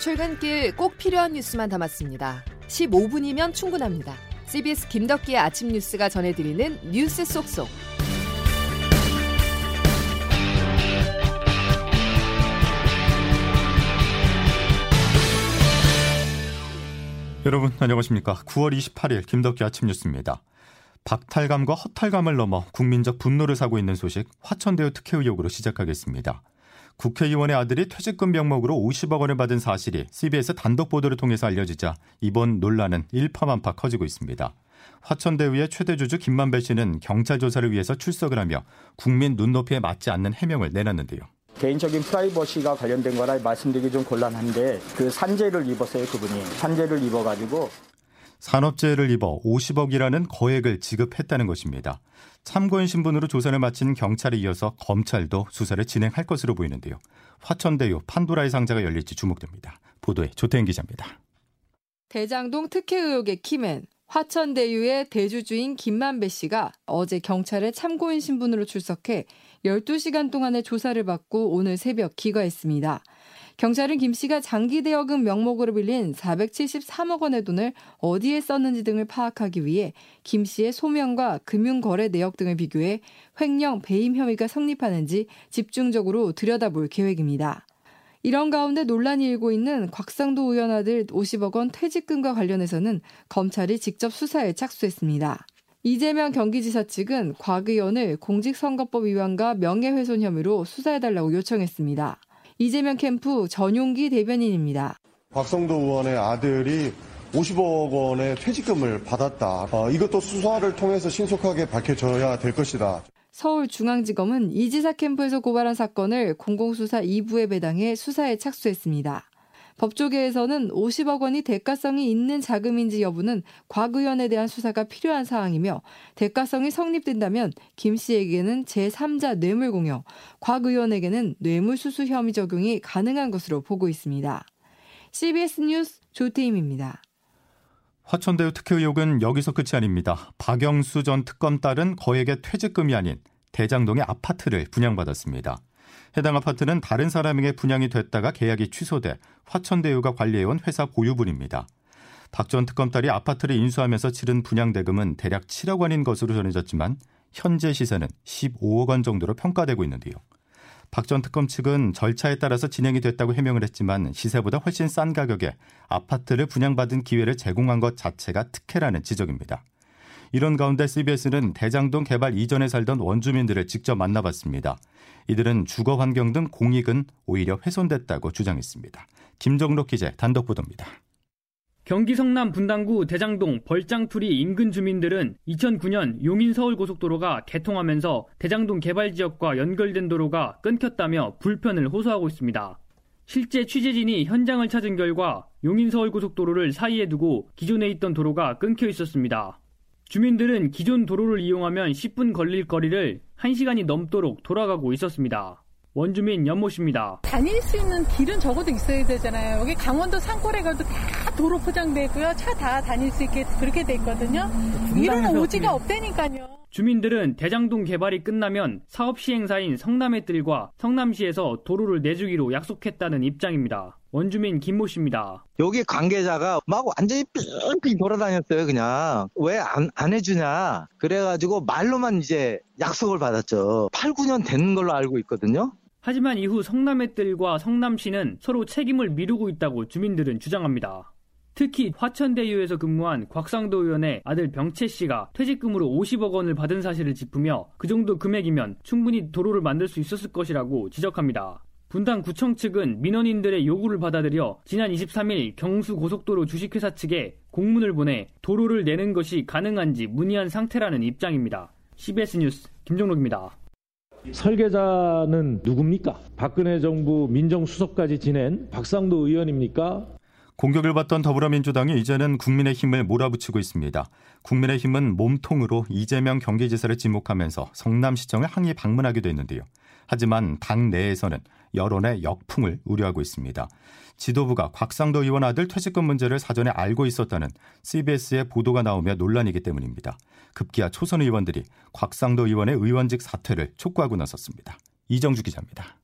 출근길 꼭 필요한 뉴스만 담았습니다. 15분이면 충분합니다. CBS 김덕기의 아침 뉴스가 전해드리는 뉴스 속속. 여러분 안녕하십니까? 9월 28일 김덕기 아침 뉴스입니다. 박탈감과 허탈감을 넘어 국민적 분노를 사고 있는 소식 화천대유 특혜 의혹으로 시작하겠습니다. 국회의원의 아들이 퇴직금 명목으로 50억 원을 받은 사실이 CBS 단독 보도를 통해서 알려지자 이번 논란은 일파만파 커지고 있습니다. 화천대유의 최대 주주 김만배 씨는 경찰 조사를 위해서 출석을 하며 국민 눈높이에 맞지 않는 해명을 내놨는데요. 개인적인 프라이버시가 관련된 거라 말씀드리기 좀 곤란한데 그 산재를 입었어요 그분이 산재를 입어가지고 산업재해를 입어 50억이라는 거액을 지급했다는 것입니다. 참고인 신분으로 조사를 마친 경찰에 이어서 검찰도 수사를 진행할 것으로 보이는데요. 화천대유 판도라의 상자가 열릴지 주목됩니다. 보도에 조태인 기자입니다. 대장동 특혜 의혹의 키맨 화천대유의 대주주인 김만배 씨가 어제 경찰에 참고인 신분으로 출석해 12시간 동안의 조사를 받고 오늘 새벽 귀가했습니다. 경찰은 김 씨가 장기 대여금 명목으로 빌린 473억 원의 돈을 어디에 썼는지 등을 파악하기 위해 김 씨의 소명과 금융거래 내역 등을 비교해 횡령 배임 혐의가 성립하는지 집중적으로 들여다볼 계획입니다. 이런 가운데 논란이 일고 있는 곽상도 의원 아들 50억 원 퇴직금과 관련해서는 검찰이 직접 수사에 착수했습니다. 이재명 경기지사 측은 곽 의원을 공직선거법 위반과 명예훼손 혐의로 수사해달라고 요청했습니다. 이재명 캠프 전용기 대변인입니다. 곽성도 의원의 아들이 50억 원의 퇴직금을 받았다. 어, 이것도 수사를 통해서 신속하게 밝혀져야 될 것이다. 서울중앙지검은 이 지사 캠프에서 고발한 사건을 공공수사 2부에 배당해 수사에 착수했습니다. 법조계에서는 50억 원이 대가성이 있는 자금인지 여부는 곽 의원에 대한 수사가 필요한 사항이며 대가성이 성립된다면 김 씨에게는 제3자 뇌물공여, 곽 의원에게는 뇌물수수 혐의 적용이 가능한 것으로 보고 있습니다. CBS 뉴스 조태임입니다. 화천대유 특혜 의혹은 여기서 끝이 아닙니다. 박영수 전 특검 딸은 거액의 퇴직금이 아닌 대장동의 아파트를 분양받았습니다. 해당 아파트는 다른 사람에게 분양이 됐다가 계약이 취소돼 화천대유가 관리해온 회사 보유분입니다. 박 전 특검딸이 아파트를 인수하면서 치른 분양 대금은 대략 7억 원인 것으로 전해졌지만 현재 시세는 15억 원 정도로 평가되고 있는데요. 박 전 특검 측은 절차에 따라서 진행이 됐다고 해명을 했지만 시세보다 훨씬 싼 가격에 아파트를 분양받은 기회를 제공한 것 자체가 특혜라는 지적입니다. 이런 가운데 CBS는 대장동 개발 이전에 살던 원주민들을 직접 만나봤습니다. 이들은 주거 환경 등 공익은 오히려 훼손됐다고 주장했습니다. 김정록 기자 단독 보도입니다. 경기 성남 분당구 대장동 벌장풀이 인근 주민들은 2009년 용인 서울 고속도로가 개통하면서 대장동 개발 지역과 연결된 도로가 끊겼다며 불편을 호소하고 있습니다. 실제 취재진이 현장을 찾은 결과 용인 서울 고속도로를 사이에 두고 기존에 있던 도로가 끊겨 있었습니다. 주민들은 기존 도로를 이용하면 10분 걸릴 거리를 1시간이 넘도록 돌아가고 있었습니다. 원주민 연모 씨입니다. 다닐 수 있는 길은 적어도 있어야 되잖아요. 여기 강원도 산골에 가도 다 도로 포장되고요. 차 다 다닐 수 있게 그렇게 돼 있거든요. 이런 오지가 없다니까요. 주민들은 대장동 개발이 끝나면 사업 시행사인 성남의 뜰과 성남시에서 도로를 내주기로 약속했다는 입장입니다. 원주민 김모 씨입니다. 여기 관계자가 막 완전히 삥삥 돌아다녔어요, 그냥. 왜 안 안 해주냐. 그래가지고 말로만 이제 약속을 받았죠. 8, 9년 된 걸로 알고 있거든요. 하지만 이후 성남의 뜰과 성남시는 서로 책임을 미루고 있다고 주민들은 주장합니다. 특히 화천대유에서 근무한 곽상도 의원의 아들 병채 씨가 퇴직금으로 50억 원을 받은 사실을 짚으며 그 정도 금액이면 충분히 도로를 만들 수 있었을 것이라고 지적합니다. 분당 구청 측은 민원인들의 요구를 받아들여 지난 23일 경수 고속도로 주식회사 측에 공문을 보내 도로를 내는 것이 가능한지 문의한 상태라는 입장입니다. CBS 뉴스 김종록입니다. 설계자는 누굽니까? 박근혜 정부 민정수석까지 지낸 박상도 의원입니까? 공격을 받던 더불어민주당이 이제는 국민의힘을 몰아붙이고 있습니다. 국민의힘은 몸통으로 이재명 경기지사를 지목하면서 성남시청을 항의 방문하기도 했는데요. 하지만 당 내에서는 여론의 역풍을 우려하고 있습니다. 지도부가 곽상도 의원 아들 퇴직금 문제를 사전에 알고 있었다는 CBS의 보도가 나오며 논란이기 때문입니다. 급기야 초선 의원들이 곽상도 의원의 의원직 사퇴를 촉구하고 나섰습니다. 이정주 기자입니다.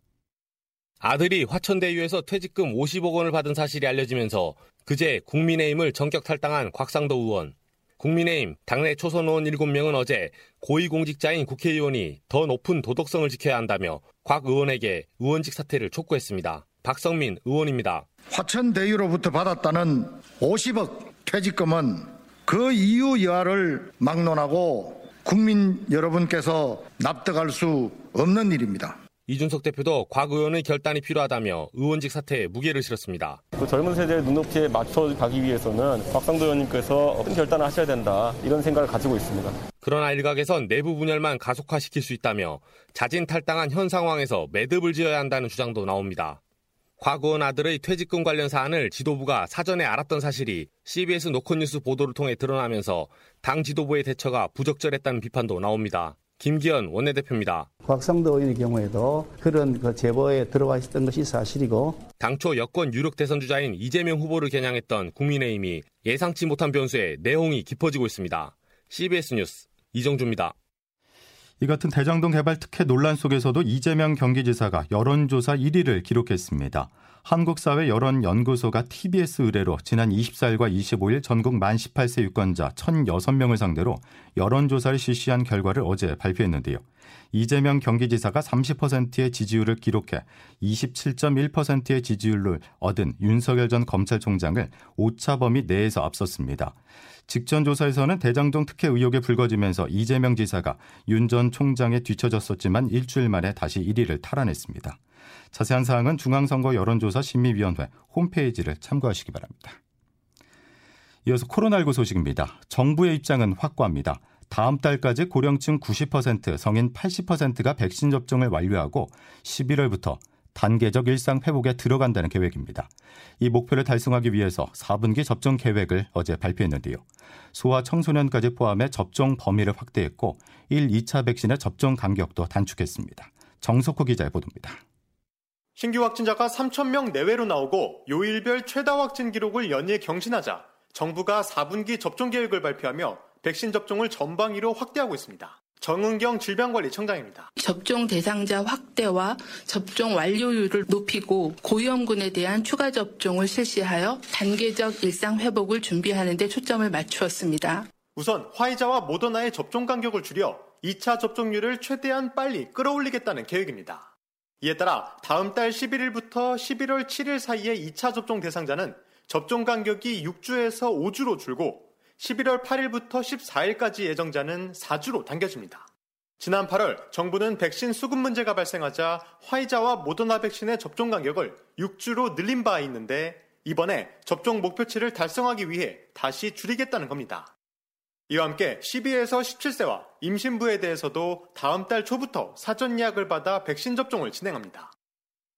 아들이 화천대유에서 퇴직금 50억 원을 받은 사실이 알려지면서 그제 국민의힘을 전격 탈당한 곽상도 의원. 국민의힘 당내 초선 의원 7명은 어제 고위공직자인 국회의원이 더 높은 도덕성을 지켜야 한다며 곽 의원에게 의원직 사퇴를 촉구했습니다. 박성민 의원입니다. 화천대유로부터 받았다는 50억 퇴직금은 그 이유 여하를 막론하고 국민 여러분께서 납득할 수 없는 일입니다. 이준석 대표도 곽 의원의 결단이 필요하다며 의원직 사퇴에 무게를 실었습니다. 그 젊은 세대의 눈높이에 맞춰 가기 위해서는 박상도 의원님께서 큰 결단을 하셔야 된다 이런 생각을 가지고 있습니다. 그러나 일각에선 내부 분열만 가속화시킬 수 있다며 자진 탈당한 현 상황에서 매듭을 지어야 한다는 주장도 나옵니다. 곽 의원 아들의 퇴직금 관련 사안을 지도부가 사전에 알았던 사실이 CBS 노컷뉴스 보도를 통해 드러나면서 당 지도부의 대처가 부적절했다는 비판도 나옵니다. 김기현 원내대표입니다. 곽상도 의원의 경우에도 그런 그 제보에 들어와 있었던 것이 사실이고 당초 여권 유력 대선 주자인 이재명 후보를 겨냥했던 국민의힘이 예상치 못한 변수에 내홍이 깊어지고 있습니다. CBS 뉴스 이정주입니다. 이 같은 대장동 개발 특혜 논란 속에서도 이재명 경기지사가 여론조사 1위를 기록했습니다. 한국사회 여론연구소가 TBS 의뢰로 지난 24일과 25일 전국 만 18세 유권자 1,006명을 상대로 여론조사를 실시한 결과를 어제 발표했는데요. 이재명 경기지사가 30%의 지지율을 기록해 27.1%의 지지율을 얻은 윤석열 전 검찰총장을 오차 범위 내에서 앞섰습니다. 직전 조사에서는 대장동 특혜 의혹에 불거지면서 이재명 지사가 윤 전 총장에 뒤처졌었지만 일주일 만에 다시 1위를 탈환했습니다. 자세한 사항은 중앙선거 여론조사 심의위원회 홈페이지를 참고하시기 바랍니다. 이어서 코로나19 소식입니다. 정부의 입장은 확고합니다. 다음 달까지 고령층 90%, 성인 80%가 백신 접종을 완료하고 11월부터 단계적 일상 회복에 들어간다는 계획입니다. 이 목표를 달성하기 위해서 4분기 접종 계획을 어제 발표했는데요. 소아 청소년까지 포함해 접종 범위를 확대했고 1, 2차 백신의 접종 간격도 단축했습니다. 정석호 기자의 보도입니다. 신규 확진자가 3,000명 내외로 나오고 요일별 최다 확진 기록을 연일 경신하자 정부가 4분기 접종 계획을 발표하며 백신 접종을 전방위로 확대하고 있습니다. 정은경 질병관리청장입니다. 접종 대상자 확대와 접종 완료율을 높이고 고위험군에 대한 추가 접종을 실시하여 단계적 일상 회복을 준비하는 데 초점을 맞추었습니다. 우선 화이자와 모더나의 접종 간격을 줄여 2차 접종률을 최대한 빨리 끌어올리겠다는 계획입니다. 이에 따라 다음 달 11일부터 11월 7일 사이에 2차 접종 대상자는 접종 간격이 6주에서 5주로 줄고 11월 8일부터 14일까지 예정자는 4주로 당겨집니다. 지난 8월 정부는 백신 수급 문제가 발생하자 화이자와 모더나 백신의 접종 간격을 6주로 늘린 바 있는데 이번에 접종 목표치를 달성하기 위해 다시 줄이겠다는 겁니다. 이와 함께 12에서 17세와 임신부에 대해서도 다음 달 초부터 사전 예약을 받아 백신 접종을 진행합니다.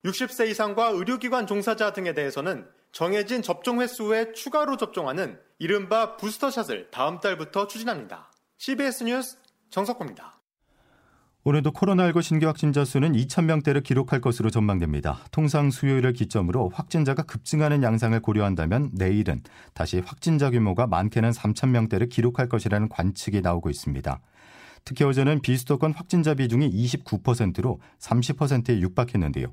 60세 이상과 의료기관 종사자 등에 대해서는 정해진 접종 횟수 후에 추가로 접종하는 이른바 부스터샷을 다음 달부터 추진합니다. CBS 뉴스 정석호입니다. 오늘도 코로나19 신규 확진자 수는 2,000명대를 기록할 것으로 전망됩니다. 통상 수요일을 기점으로 확진자가 급증하는 양상을 고려한다면 내일은 다시 확진자 규모가 많게는 3,000명대를 기록할 것이라는 관측이 나오고 있습니다. 특히 어제는 비수도권 확진자 비중이 29%로 30%에 육박했는데요.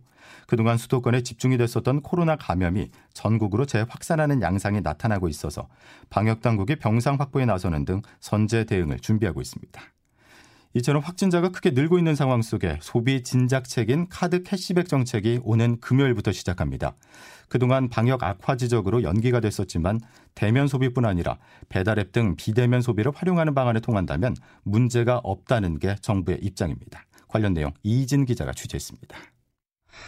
그동안 수도권에 집중이 됐었던 코로나 감염이 전국으로 재확산하는 양상이 나타나고 있어서 방역 당국이 병상 확보에 나서는 등 선제 대응을 준비하고 있습니다. 이처럼 확진자가 크게 늘고 있는 상황 속에 소비 진작책인 카드 캐시백 정책이 오는 금요일부터 시작합니다. 그동안 방역 악화 지적으로 연기가 됐었지만 대면 소비뿐 아니라 배달앱 등 비대면 소비를 활용하는 방안을 통한다면 문제가 없다는 게 정부의 입장입니다. 관련 내용 이진 기자가 취재했습니다.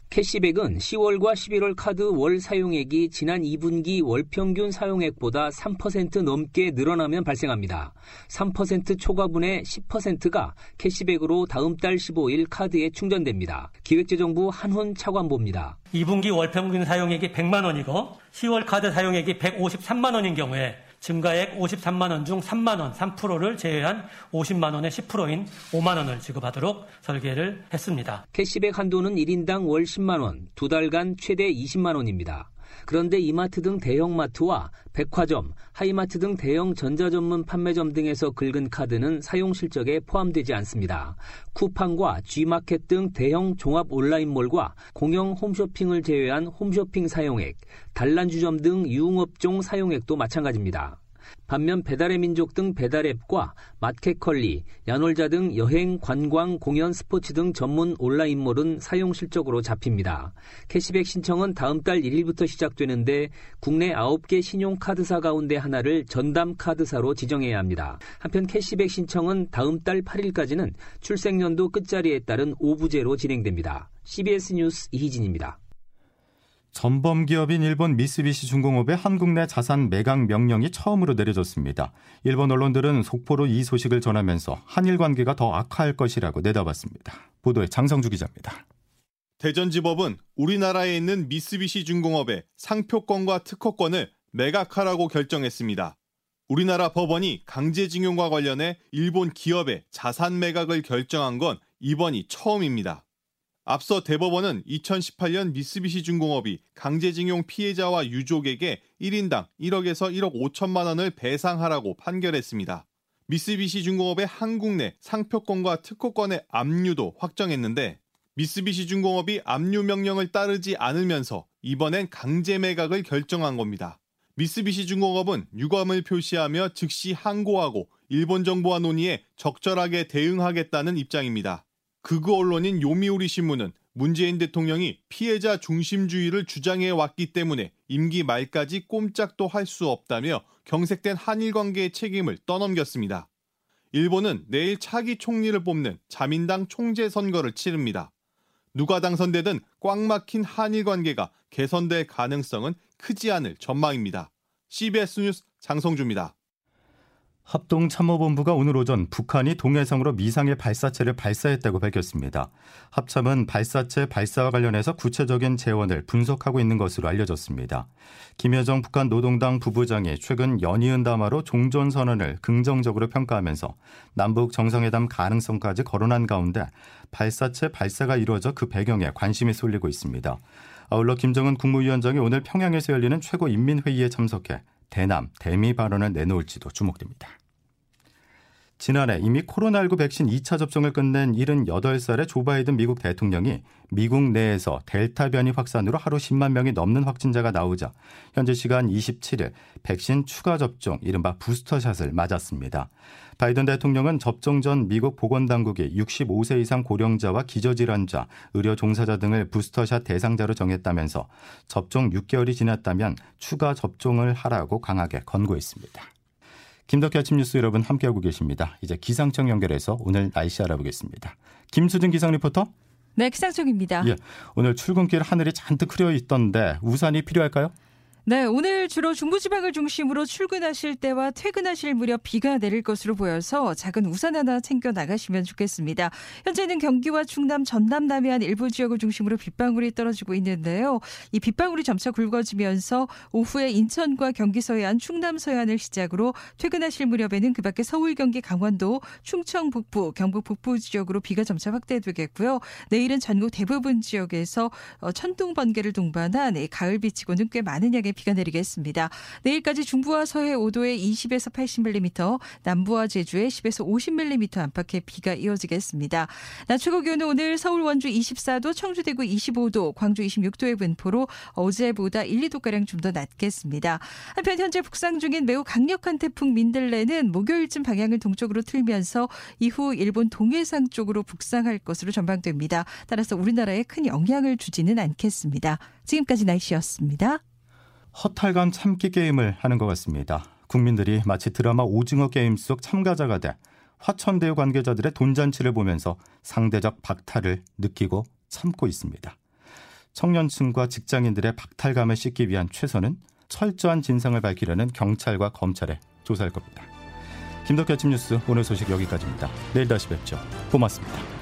캐시백은 10월과 11월 카드 월 사용액이 지난 2분기 월 평균 사용액보다 3% 넘게 늘어나면 발생합니다. 3% 초과분의 10%가 캐시백으로 다음 달 15일 카드에 충전됩니다. 기획재정부 한훈 차관보입니다. 2분기 월 평균 사용액이 100만 원이고 10월 카드 사용액이 153만 원인 경우에 증가액 53만 원 중 3만 원 3%를 제외한 50만 원의 10%인 5만 원을 지급하도록 설계를 했습니다. 캐시백 한도는 1인당 월 10만 원, 두 달간 최대 20만 원입니다. 그런데 이마트 등 대형마트와 백화점, 하이마트 등 대형 전자 전문 판매점 등에서 긁은 카드는 사용 실적에 포함되지 않습니다. 쿠팡과 G마켓 등 대형 종합 온라인몰과 공영 홈쇼핑을 제외한 홈쇼핑 사용액, 단란주점 등 유흥업종 사용액도 마찬가지입니다. 반면 배달의 민족 등 배달앱과 마켓컬리, 야놀자 등 여행, 관광, 공연, 스포츠 등 전문 온라인몰은 사용 실적으로 잡힙니다. 캐시백 신청은 다음 달 1일부터 시작되는데 국내 9개 신용카드사 가운데 하나를 전담 카드사로 지정해야 합니다. 한편 캐시백 신청은 다음 달 8일까지는 출생연도 끝자리에 따른 오부제로 진행됩니다. CBS 뉴스 이희진입니다. 전범 기업인 일본 미쓰비시 중공업의 한국 내 자산 매각 명령이 처음으로 내려졌습니다. 일본 언론들은 속보로 이 소식을 전하면서 한일 관계가 더 악화할 것이라고 내다봤습니다. 보도에 장성주 기자입니다. 대전지법은 우리나라에 있는 미쓰비시 중공업의 상표권과 특허권을 매각하라고 결정했습니다. 우리나라 법원이 강제징용과 관련해 일본 기업의 자산 매각을 결정한 건 이번이 처음입니다. 앞서 대법원은 2018년 미쓰비시 중공업이 강제징용 피해자와 유족에게 1인당 1억에서 1억 5천만 원을 배상하라고 판결했습니다. 미쓰비시 중공업의 한국 내 상표권과 특허권의 압류도 확정했는데 미쓰비시 중공업이 압류 명령을 따르지 않으면서 이번엔 강제 매각을 결정한 겁니다. 미쓰비시 중공업은 유감을 표시하며 즉시 항고하고 일본 정부와 논의에 적절하게 대응하겠다는 입장입니다. 극우 언론인 요미우리 신문은 문재인 대통령이 피해자 중심주의를 주장해 왔기 때문에 임기 말까지 꼼짝도 할 수 없다며 경색된 한일 관계의 책임을 떠넘겼습니다. 일본은 내일 차기 총리를 뽑는 자민당 총재 선거를 치릅니다. 누가 당선되든 꽉 막힌 한일 관계가 개선될 가능성은 크지 않을 전망입니다. CBS 뉴스 장성주입니다. 합동참모본부가 오늘 오전 북한이 동해상으로 미상의 발사체를 발사했다고 밝혔습니다. 합참은 발사체 발사와 관련해서 구체적인 재원을 분석하고 있는 것으로 알려졌습니다. 김여정 북한 노동당 부부장이 최근 연이은 담화로 종전 선언을 긍정적으로 평가하면서 남북 정상회담 가능성까지 거론한 가운데 발사체 발사가 이루어져 그 배경에 관심이 쏠리고 있습니다. 아울러 김정은 국무위원장이 오늘 평양에서 열리는 최고인민회의에 참석해 대남, 대미 발언을 내놓을지도 주목됩니다. 지난해 이미 코로나19 백신 2차 접종을 끝낸 78살의 조 바이든 미국 대통령이 미국 내에서 델타 변이 확산으로 하루 10만 명이 넘는 확진자가 나오자 현재 시간 27일 백신 추가 접종 이른바 부스터샷을 맞았습니다. 바이든 대통령은 접종 전 미국 보건당국이 65세 이상 고령자와 기저질환자, 의료 종사자 등을 부스터샷 대상자로 정했다면서 접종 6개월이 지났다면 추가 접종을 하라고 강하게 권고했습니다. 김덕희 아침 뉴스 여러분 함께하고 계십니다. 이제 기상청 연결해서 오늘 날씨 알아보겠습니다. 김수진 기상 리포터. 네, 기상청입니다. 예, 오늘 출근길 하늘이 잔뜩 흐려 있던데 우산이 필요할까요? 네, 오늘 주로 중부지방을 중심으로 출근하실 때와 퇴근하실 무렵 비가 내릴 것으로 보여서 작은 우산 하나 챙겨 나가시면 좋겠습니다. 현재는 경기와 충남, 전남, 남해안 일부 지역을 중심으로 빗방울이 떨어지고 있는데요. 이 빗방울이 점차 굵어지면서 오후에 인천과 경기 서해안, 충남 서해안을 시작으로 퇴근하실 무렵에는 그 밖에 서울, 경기, 강원도, 충청 북부, 경북 북부 지역으로 비가 점차 확대되겠고요. 내일은 전국 대부분 지역에서 어, 천둥 번개를 동반한 가을 비치고는 꽤 많은 양의 비가 내리겠습니다. 내일까지 중부와 서해 5도에 20에서 80mm, 남부와 제주에 10에서 50mm 안팎의 비가 이어지겠습니다. 낮 최고 기온은 오늘 서울 원주 24도, 청주 대구 25도, 광주 26도의 분포로 어제보다 1, 2도가량 좀 더 낮겠습니다. 한편 현재 북상 중인 매우 강력한 태풍 민들레는 목요일쯤 방향을 동쪽으로 틀면서 이후 일본 동해상 쪽으로 북상할 것으로 전망됩니다. 따라서 우리나라에 큰 영향을 주지는 않겠습니다. 지금까지 날씨였습니다. 허탈감 참기 게임을 하는 것 같습니다. 국민들이 마치 드라마 오징어 게임 속 참가자가 돼 화천대유 관계자들의 돈잔치를 보면서 상대적 박탈을 느끼고 참고 있습니다. 청년층과 직장인들의 박탈감을 씻기 위한 최선은 철저한 진상을 밝히려는 경찰과 검찰의 조사일 겁니다. 김덕현 아침 뉴스 오늘 소식 여기까지입니다. 내일 다시 뵙죠. 고맙습니다.